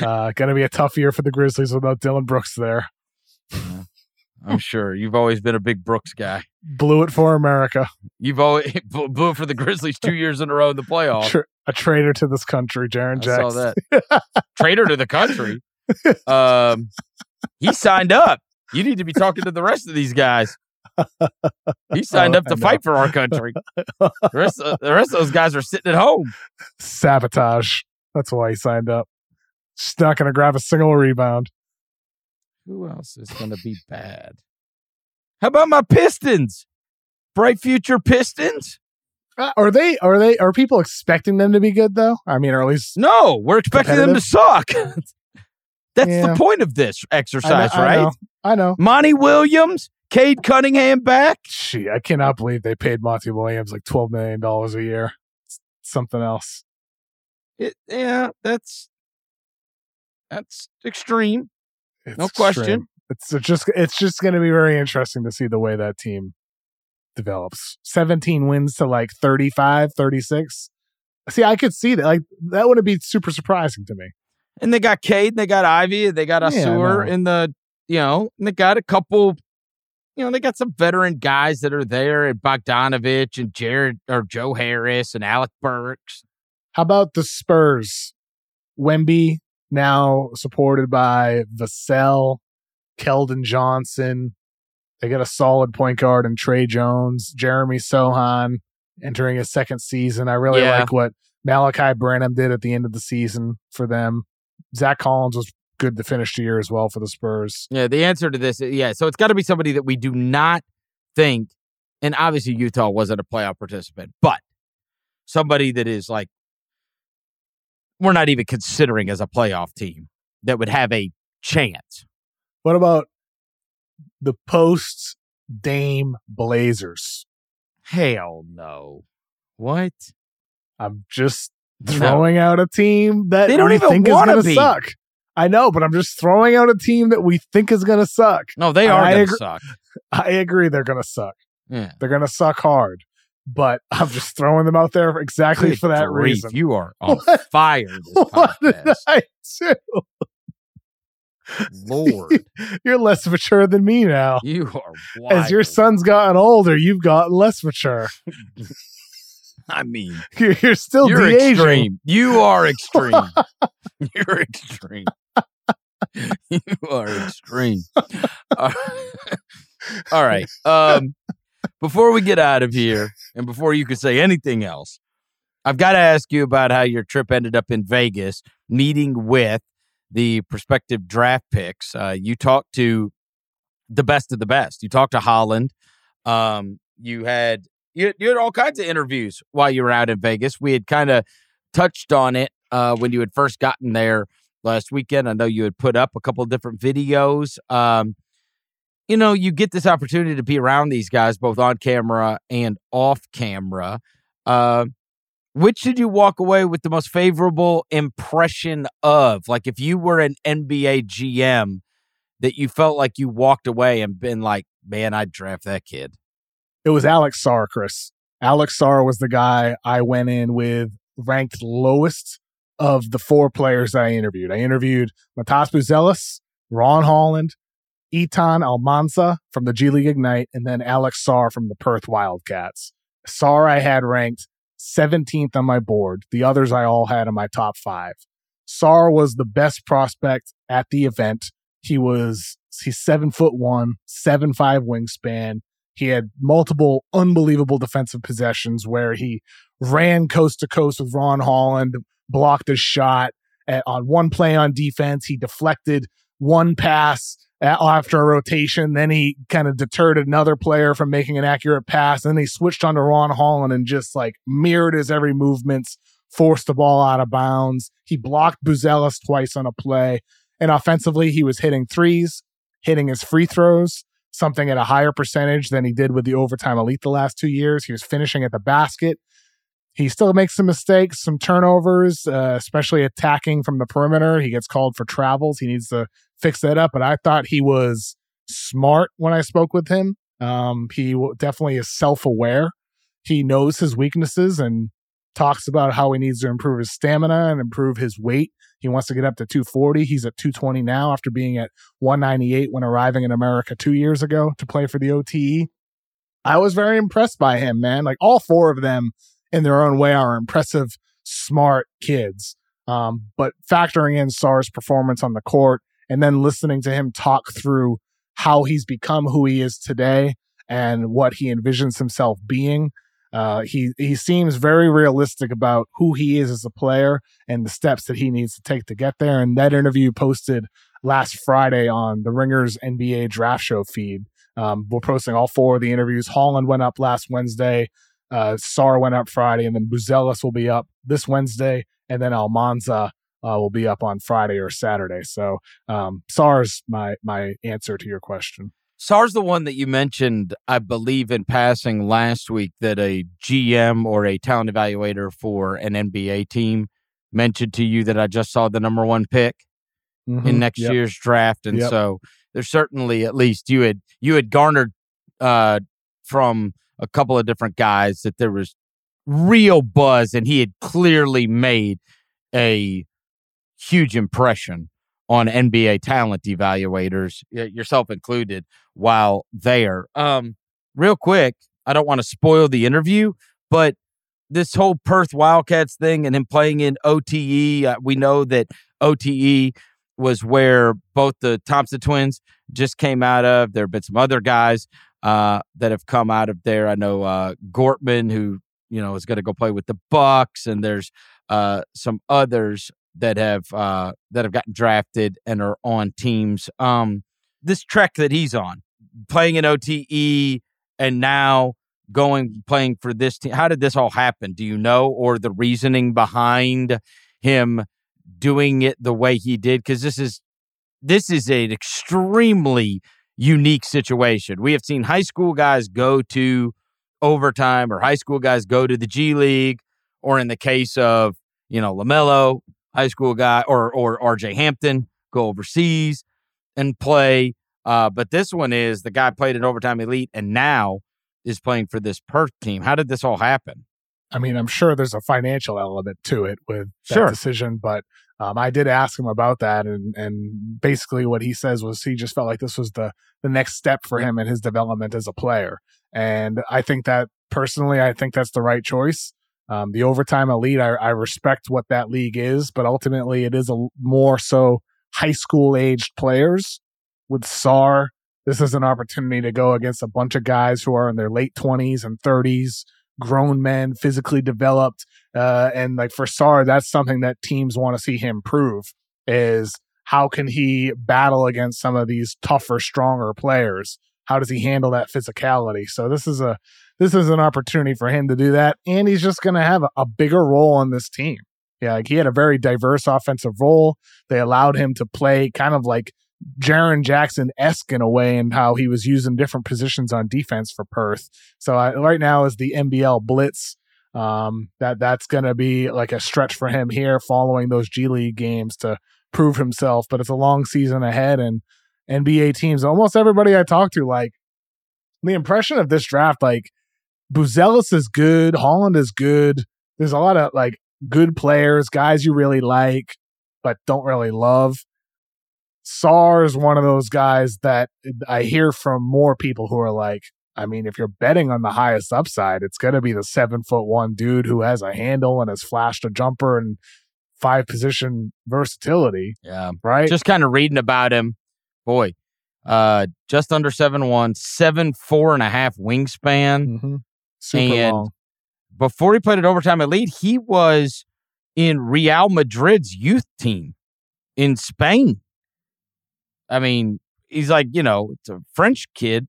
Uh, <laughs> going to be a tough year for the Grizzlies without Dillon Brooks there. I'm sure you've always been a big Brooks guy. Blew it for America. You've always <laughs> blew it for the Grizzlies two years in a row in the playoffs. Tra- a traitor to this country, Jaren I saw Jackson. that. Traitor to the country. Um, he signed up. You need to be talking to the rest of these guys. He signed Oh, up to fight for our country. The rest, of, the rest of those guys are sitting at home. Sabotage. That's why he signed up. Just not going to grab a single rebound. Who else is going to be bad? How about my Pistons? Bright future Pistons? Uh, are they? Are they? Are people expecting them to be good though? I mean, or at least No, we're expecting them to suck. <laughs> That's Yeah. the point of this I know- exercise, I right? know, I know. Monty Williams, Cade Cunningham back. Gee, I cannot believe they paid Monty Williams like twelve million dollars a year. It's something else. It, yeah, that's that's extreme. It's No question. It's just it's just going to be very interesting to see the way that team develops. 17 wins to like 35, 36. See, I could see that. Like that wouldn't be super surprising to me. And they got Cade, and they got Ivey, they got Yeah, Ausar know. in the, you know, and they got a couple, you know, they got some veteran guys that are there, and Bogdanovich and Jared or Joe Harris and Alec Burks. How about the Spurs? Wemby now supported by Vassell, Keldon Johnson. They get a solid point guard in Tre Jones, Jeremy Sochan entering his second season. I really Yeah. like what Malaki Branham did at the end of the season for them. Zach Collins was good to finish the year as well for the Spurs. Yeah, the answer to this, yeah. So it's got to be somebody that we do not think, and obviously Utah wasn't a playoff participant, but somebody that is like we're not even considering as a playoff team that would have a chance. What about the post Dame Blazers? Hell no. What? I'm just No. throwing out a team that They don't even think is going to suck. I know, but I'm just throwing out a team that we think is going to suck. No, they are going to suck. <laughs> I agree they're going to suck. Yeah. They're going to suck hard. But <laughs> I'm just throwing them out there exactly Good for that grief, reason. You are on <laughs> What? fire this What did. I do? Lord, You're less mature than me now. you are wild. As your son's gotten older, you've gotten less mature. I mean, You're, you're still you're de-aging. extreme. You are extreme. you're extreme. <laughs> you are extreme. <laughs> All right. Um, before we get out of here, and before you can say anything else, I've got to ask you about how your trip ended up in Vegas, meeting with the prospective draft picks. Uh, you talked to the best of the best. You talked to Holland. Um, you had you, you had all kinds of interviews while you were out in Vegas. We had kind of touched on it uh, when you had first gotten there last weekend. I know you had put up a couple of different videos. Um, you know, you get this opportunity to be around these guys both on camera and off camera. Uh, which did you walk away with the most favorable impression of? Like, if you were an NBA GM, that you felt like you walked away and been like, man, I'd draft that kid. It was Alex Sarr, Chris. Alex Sarr was the guy I went in with ranked lowest of the four players I interviewed. I interviewed Matas Buzelis, Ron Holland, Izan Almansa from the G League Ignite, and then Alex Sarr from the Perth Wildcats. Sarr I had ranked 17th on my board. The others I all had in my top five. Sarr was the best prospect at the event. He was he's seven foot one, seven five wingspan. He had multiple unbelievable defensive possessions where he ran coast to coast with Ron Holland, blocked a shot at, on one play on defense. He deflected one pass after a rotation. Then he kind of deterred another player from making an accurate pass. And Then he switched onto Ron Holland and just like mirrored his every movements, forced the ball out of bounds. He blocked Buzelis twice on a play. And offensively, he was hitting threes, hitting his free throws, something at a higher percentage than he did with the overtime elite the last two years. He was finishing at the basket. He still makes some mistakes, some turnovers, uh, especially attacking from the perimeter. He gets called for travels. He needs to fix that up. But I thought he was smart when I spoke with him. Um, he definitely is self aware. He knows his weaknesses and talks about how he needs to improve his stamina and improve his weight. He wants to get up to 240. He's at 220 now after being at 198 when arriving in America two years ago to play for the OTE. I was very impressed by him, man. Like all four of them in their own way are impressive, smart kids. Um, but factoring in Sarr's performance on the court and then listening to him talk through how he's become who he is today and what he envisions himself being, uh, he he seems very realistic about who he is as a player and the steps that he needs to take to get there. And that interview posted last Friday on the Ringers NBA Draft Show feed. Um, we're posting all four of the interviews. Holland went up last Wednesday. Uh, Sarr went up Friday, and then Buzelis will be up this Wednesday, and then Almansa uh, will be up on Friday or Saturday. So um, Sarr's my my answer to your question. Sarr's the one that you mentioned, I believe, in passing last week that a GM or a talent evaluator for an NBA team mentioned to you that I just saw the number one pick in next Yep. year's draft, and Yep. so there's certainly at least you had you had garnered uh, from a couple of different guys that there was real buzz, and he had clearly made a huge impression on NBA talent evaluators, yourself included, while there. Um, real quick, I don't want to spoil the interview, but this whole Perth Wildcats thing and him playing in OTE, uh, we know that OTE was where both the Thompson twins just came out of. There have been some other guys uh, that have come out of there. I know uh, Gortman, who you know is going to go play with the Bucks, and there's uh, some others that have uh, that have gotten drafted and are on teams. Um, this trek that he's on, playing in OTE, and now going playing for this team. How did this all happen? Do you know, or the reasoning behind him doing it the way he did? Because this is this is an extremely unique situation. We have seen high school guys go to overtime, or high school guys go to the G League, or in the case of you know Lamelo, high school guy, or or RJ Hampton go overseas and play. Uh, but this one is the guy played in overtime elite and now is playing for this Perth team. How did this all happen? I mean, I'm sure there's a financial element to it with that Sure. decision, but um, I did ask him about that, and and basically what he says was he just felt like this was the the next step for him in his development as a player, and I think that personally, I think that's the right choice. Um, the overtime elite, I, I respect what that league is, but ultimately, it is a more so high school aged players. With Sarr, this is an opportunity to go against a bunch of guys who are in their late 20s and 30s grown men, physically developed. Uh, and like for Sarr, that's something that teams want to see him prove is how can he battle against some of these tougher, stronger players? How does he handle that physicality? So this is a this is an opportunity for him to do that, and he's just going to have a, a bigger role on this team. Yeah, like he had a very diverse offensive role. They allowed him to play kind of like Jaren Jackson esque in a way, and how he was using different positions on defense for Perth. So I, right now is the NBL blitz. Um, that that's going to be like a stretch for him here, following those G League games to prove himself. But it's a long season ahead, and NBA teams, almost everybody I talk to, like the impression of this draft, like Buzelis is good, Holland is good. There's a lot of like good players, guys you really like, but don't really love. Sarr is one of those guys that I hear from more people who are like, I mean, if you're betting on the highest upside, it's going to be the seven foot one dude who has a handle and has flashed a jumper and five position versatility, Yeah. right? Just kind of reading about him. Boy, uh, just under seven one, seven four and a half wingspan. Mhm. super and- long. Before he played at Overtime Elite, he was in Real Madrid's youth team in Spain. I mean, he's like, you know, it's a French kid,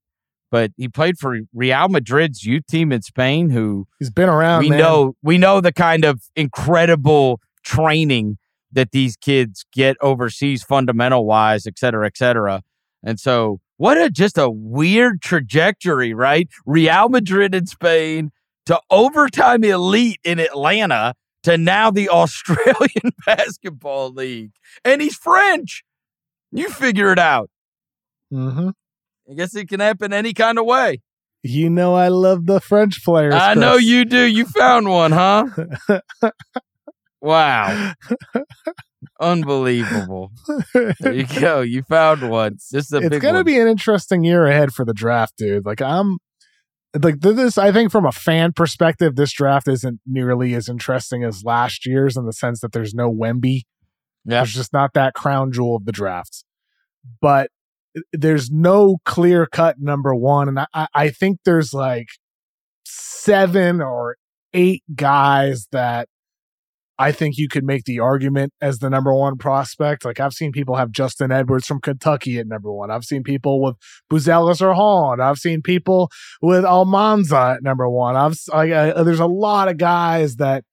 but he played for Real Madrid's youth team in Spain, who He's been around. we man. know we know the kind of incredible training that these kids get overseas fundamental wise et cetera et cetera and so what a just a weird trajectory right real madrid in spain to overtime elite in atlanta to now the <laughs> australian basketball league and he's french you figure it out Mhm. i guess it can happen any kind of way You know, I love the French players. i know you do you found one huh <laughs> Wow. Unbelievable. There you go. You found one. This is a it's gonna be an interesting year ahead for the draft, dude. Like I'm like this I think from a fan perspective, this draft isn't nearly as interesting as last year's in the sense that there's no Wemby. Yeah. There's just not that crown jewel of the draft. But there's no clear cut number one. And I- I, think there's like seven or eight guys that I think you could make the argument as the number one prospect. Like I've seen people have Justin Edwards from Kentucky at number one. I've seen people with Buzelis or Holland. I've seen people with Almansa at number one. I've I, I- uh, there's a lot of guys that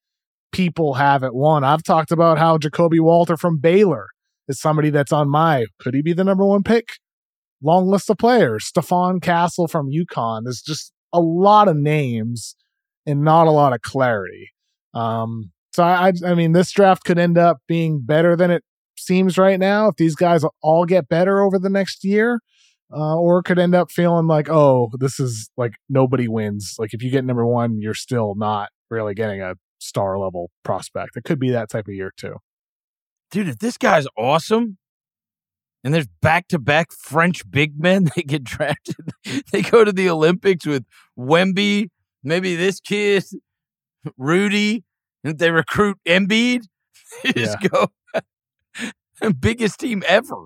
people have at one. I've talked about how Ja'Kobe Walter from Baylor is somebody that's on my could he be the number one pick? Long list of players. Stephon Castle from UConn. There's just a lot of names and not a lot of clarity. Um, so I, I, I mean, this draft could end up being better than it seems right now if these guys all get better over the next year, uh, or could end up feeling like, oh, this is like nobody wins. Like if you get number one, you're still not really getting a star level prospect. It could be that type of year too. Dude, if this guy's awesome and there's back to back French big men, <laughs> they get drafted. they go to the Olympics with Wemby, maybe this kid, Rudy, and they recruit Embiid. <laughs> They just go. <laughs> biggest team ever.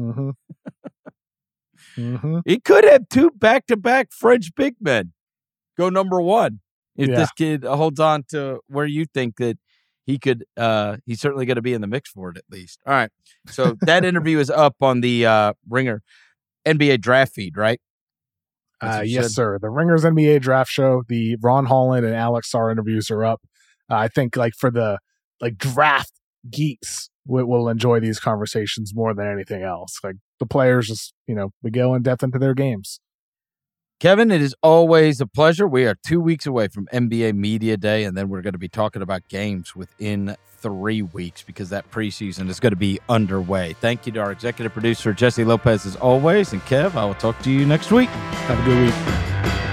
Mm-hmm. mm-hmm. He could have two back to back French big men go number one if Yeah. this kid holds on to where you think that he could. Uh, he's certainly going to be in the mix for it at least. All right. So that <laughs> interview is up on the uh, Ringer NBA draft feed, right? Uh, yes, said. sir. The Ringers NBA draft show, the Ron Holland and Alex Sarr interviews are up. Uh, I think like for the like draft geeks will, will enjoy these conversations more than anything else. Like the players just, you know, we go in depth into their games. Kevin, it is always a pleasure. We are two weeks away from NBA Media Day, and then we're going to be talking about games within three weeks because that preseason is going to be underway. Thank you to our executive producer, Jessie Lopez, as always. And Kev, I will talk to you next week. Have a good week.